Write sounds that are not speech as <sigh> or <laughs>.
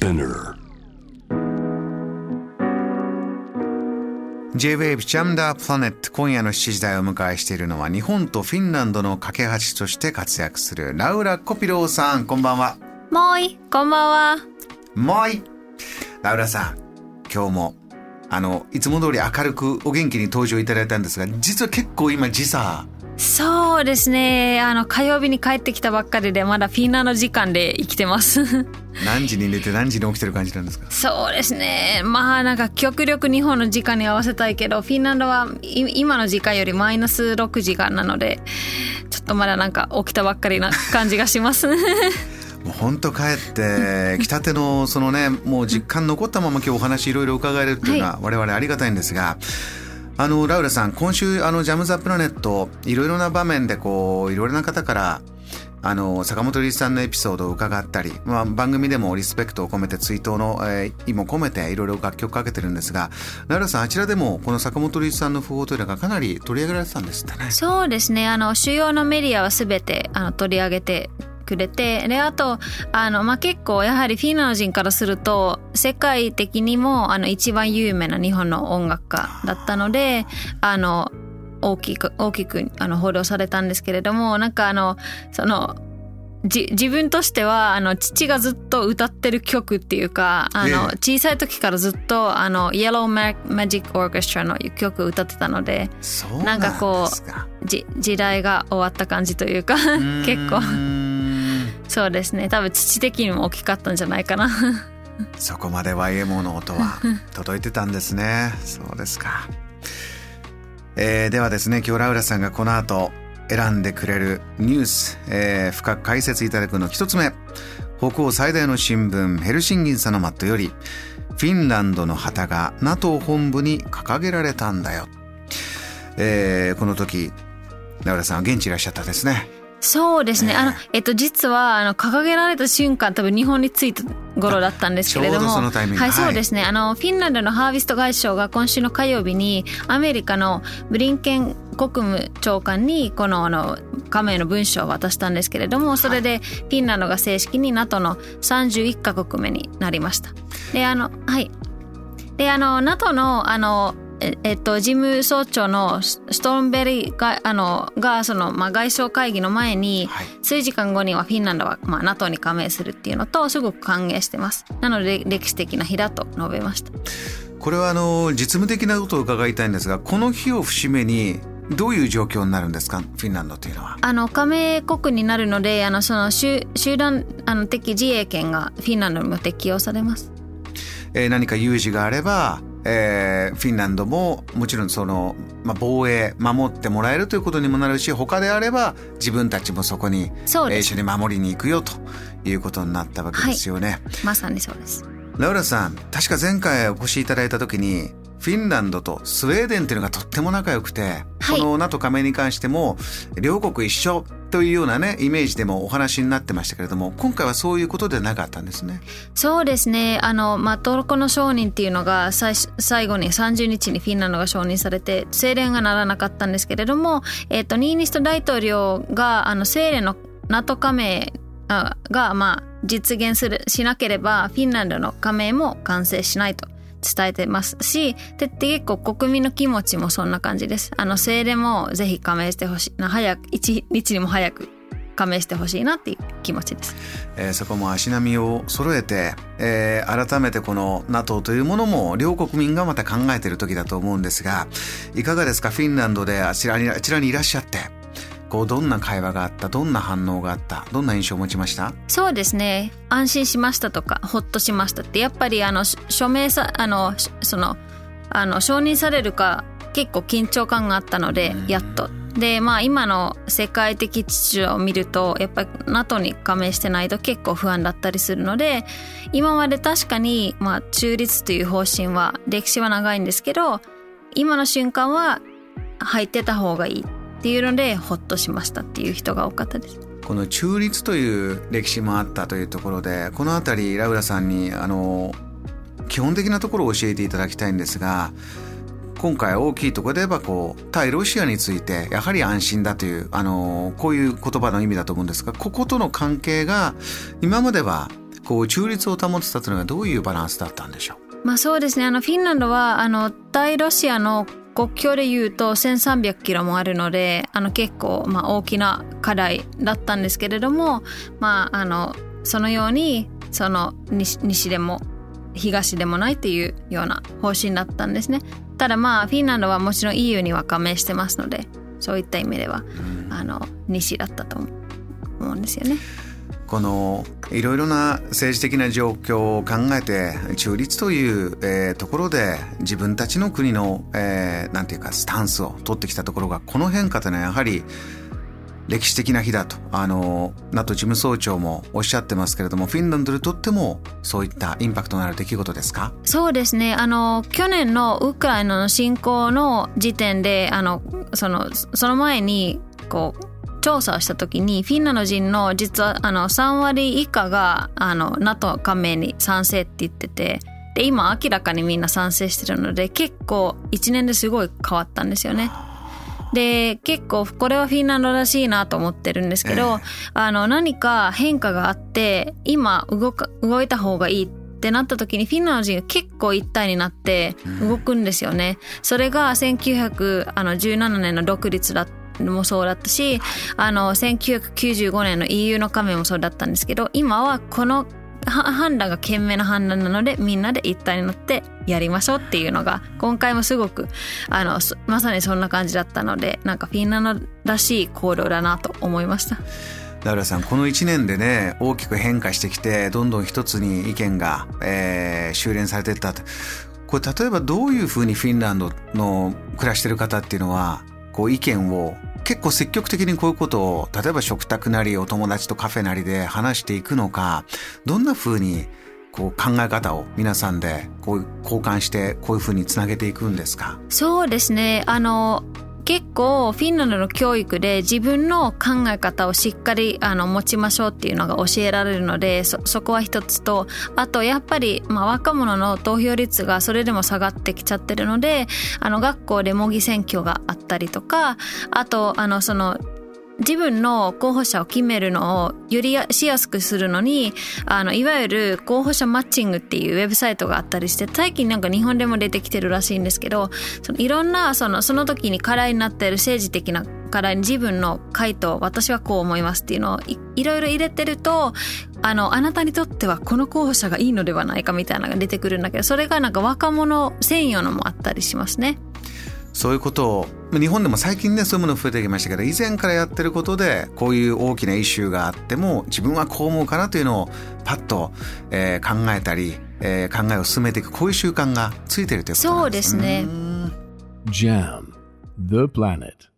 Spinner. J-Wave ジャムダープラネット今夜の7時台をお迎えしているのは日本とフィンランドの架け橋として活躍するラウラ・コピローさん。こんばんは。もうい、こんばんは。もうい。ラウラさん今日もあのいつも通り明るくお元気に登場いただいたんですが実は結構今時差そうですね。あの、火曜日に帰ってきたばっかりで、まだフィンランド時間で生きてます。<laughs> 何時に寝て何時に起きてる感じなんですか？そうですね。まあ、なんか極力日本の時間に合わせたいけど、フィンランドはい今の時間よりマイナス6時間なので、ちょっとまだなんか起きたばっかりな感じがします。<laughs> もう本当帰って来たてのそのねもう実感残ったまま今日お話いろいろ伺えるっていうのは我々ありがたいんですが、あのラウラさん今週あのジャム・ザ・プラネットいろいろな場面でこういろいろな方からあの坂本龍一さんのエピソードを伺ったり、まあ、番組でもリスペクトを込めて追悼の、えー意も込めていろいろ楽曲かけてるんですがラウラさんあちらでもこの坂本龍一さんの訃報というのがかなり取り上げられてたんですってね。そうですね。あの、主要のメディアはすべてあの取り上げてくれて、で、あと、あの、まあ、結構、やはりフィンランド人からすると、世界的にも、あの、一番有名な日本の音楽家だったので、あの、大きく、大きく、あの、報道されたんですけれども、なんかあの、その、じ自分としてはあの父がずっと歌ってる曲っていうかあの、ええ。小さい時からずっとあの Yellow Ma- Magic Orchestra の曲を歌ってたのでなんか。こうじ時代が終わった感じというか <laughs> 結構そうですね多分父的にも大きかったんじゃないかなそこまで YMO の音は <laughs> 届いてたんですね。そうですか。えーではですね、今日ラウラさんがこの後選んでくれるニュース、えー深く解説いただくの一つ目。北欧最大の新聞ヘルシンギンサノマットより、フィンランドの旗が NATO 本部に掲げられたんだよ。えーこの時、ラウラさんは現地いらっしゃったですね。そうですね。あの、えっと、実は、あの、掲げられた瞬間、多分日本に着いた頃だったんですけれども。どはいそうですね。あの、フィンランドのハービスト外相が今週の火曜日に、アメリカのブリンケン国務長官に、この、あの、加盟の文書を渡したんですけれども、それで、フィンランドが正式に NATO の31カ国目になりました。で、あの、はい。で、あの、NATO の、あの、ええっと、事務総長のスストーンベリーが、あの、が、その、まあ、外相会議の前に、はい数時間後にはフィンランドは、まあ、NATO に加盟するっていうのと、すごく歓迎してます。なので、歴史的な日だと述べました。これはあの実務的なことを伺いたいんですがこの日を節目にどういう状況になるんですか？フィンランドというのは。あの、加盟国になるので、あの、その、集集団あの的自衛権がフィンランドにも適用されます。えー何か有事があれば、えーフィンランドももちろんその、まあ、防衛守ってもらえるということにもなるし他であれば自分たちもそこに、そ一緒に守りに行くよということになったわけですよね。まさにそうです。ラウラさん確か前回お越しいただいた時にフィンランドとスウェーデンというのがとっても仲良くて、はいこの NATO 加盟に関しても両国一緒というようなねイメージでもお話になってましたけれども今回はそういうことでなかったんですね。そうですね。あの、まあ、トルコの承認っていうのが最初最後に30日にフィンランドが承認されて、清廉がならなかったんですけれども、えっ、と、ニーニスト大統領が、あの、清廉の NATO 加盟あが、まあ、実現する、しなければ、フィンランドの加盟も完成しないと。伝えてますしで結構国民の気持ちもそんな感じです。あの清廉もぜひ加盟してほしいな早く一日にも早く加盟してほしいなっていう気持ちです。えーそこも足並みを揃えて、えー改めてこの NATO というものも両国民がまた考えている時だと思うんですがいかがですか？フィンランドであちらにあちらにいらっしゃってこうどんな会話があったどんな反応があったどんな印象を持ちました？そうですね。安心しましたとかほっとしましたってやっぱりあのし署名さあのしそのあの承認されるか結構緊張感があったのでやっと。でまあ今の世界的秩序を見るとやっぱり NATO に加盟してないと結構不安だったりするので今まで確かに、まあ、中立という方針は歴史は長いんですけど今の瞬間は入ってた方がいいっていうのでほっとしましたっていう人が多かったです。この中立という歴史もあったというところでこの辺りラウラさんにあの基本的なところを教えていただきたいんですが今回大きいところで言えばこう対ロシアについてやはり安心だというあのこういう言葉の意味だと思うんですがこことの関係が今まではこう中立を保つたというのはどういうバランスだったんでしょう？まあそうですねあのフィンランドはあの大ロシアの国境でいうと1300キロもあるのであの結構、まあ、大きな課題だったんですけれども、まあ、あのそのようにその西西でも東でもないっていうような方針だったんですね。ただまあフィンランドはもちろん EU には加盟してますのでそういった意味では、あの西だったと思うんですよね。このいろいろな政治的な状況を考えて中立という、えー、ところで自分たちの国の、えー、なんていうかスタンスを取ってきたところがこの変化というのはやはり歴史的な日だと。あの NATO 事務総長もおっしゃってますけれどもフィンランドにとってもそういったインパクトのある出来事ですか？そうですね。あの去年のウクライナの侵攻の時点であのそのその前にこう調査をした時にフィンランド人の実はあの3割以下があの NATO 加盟に賛成って言っててで今明らかにみんな賛成してるので結構1年ですごい変わったんですよね。で結構これはフィンランドらしいなと思ってるんですけど、えー、あの何か変化があって今動か動いた方がいいってなった時にフィンランド人が結構一体になって動くんですよね。それが1917年の独立だったもそうだったしあの1995年の EU の加盟もそうだったんですけど今はこの判断が賢明な判断なのでみんなで一体になってやりましょうっていうのが今回もすごくあのまさにそんな感じだったのでなんかフィンランドらしい行動だなと思いました。ラウラさんこの1年でね大きく変化してきてどんどん一つに意見が、えー、修練されていったこれ例えばどういうふうにフィンランドの暮らしてる方っていうのはこう意見を結構積極的にこういうことを例えば食卓なりお友達とカフェなりで話していくのかどんなふうにこう考え方を皆さんでこう交換してこういうふうにつなげていくんですか？そうですね。あの結構フィンランドの教育で自分の考え方をしっかりあの持ちましょうっていうのが教えられるのでそそこは一つとあとやっぱり、まあ、若者の投票率がそれでも下がってきちゃってるのであの学校で模擬選挙があったりとかあとあのその自分の候補者を決めるのをよりしやすくするのにあのいわゆる候補者マッチングっていうウェブサイトがあったりして最近なんか日本でも出てきてるらしいんですけどそのいろんなそのその時に課題になっている政治的な課題に自分の回答私はこう思いますっていうのをいいろいろ入れてるとあのあなたにとってはこの候補者がいいのではないかみたいなのが出てくるんだけどそれがなんか若者専用のもあったりしますね。そういうことを日本でも最近ねそういうもの増えてきましたけど以前からやってることでこういう大きなイシューがあっても自分はこう思うかなというのをパッと、えー、考えたり、えー、考えを進めていくこういう習慣がついてるということなんですそうですね。JAM The Planet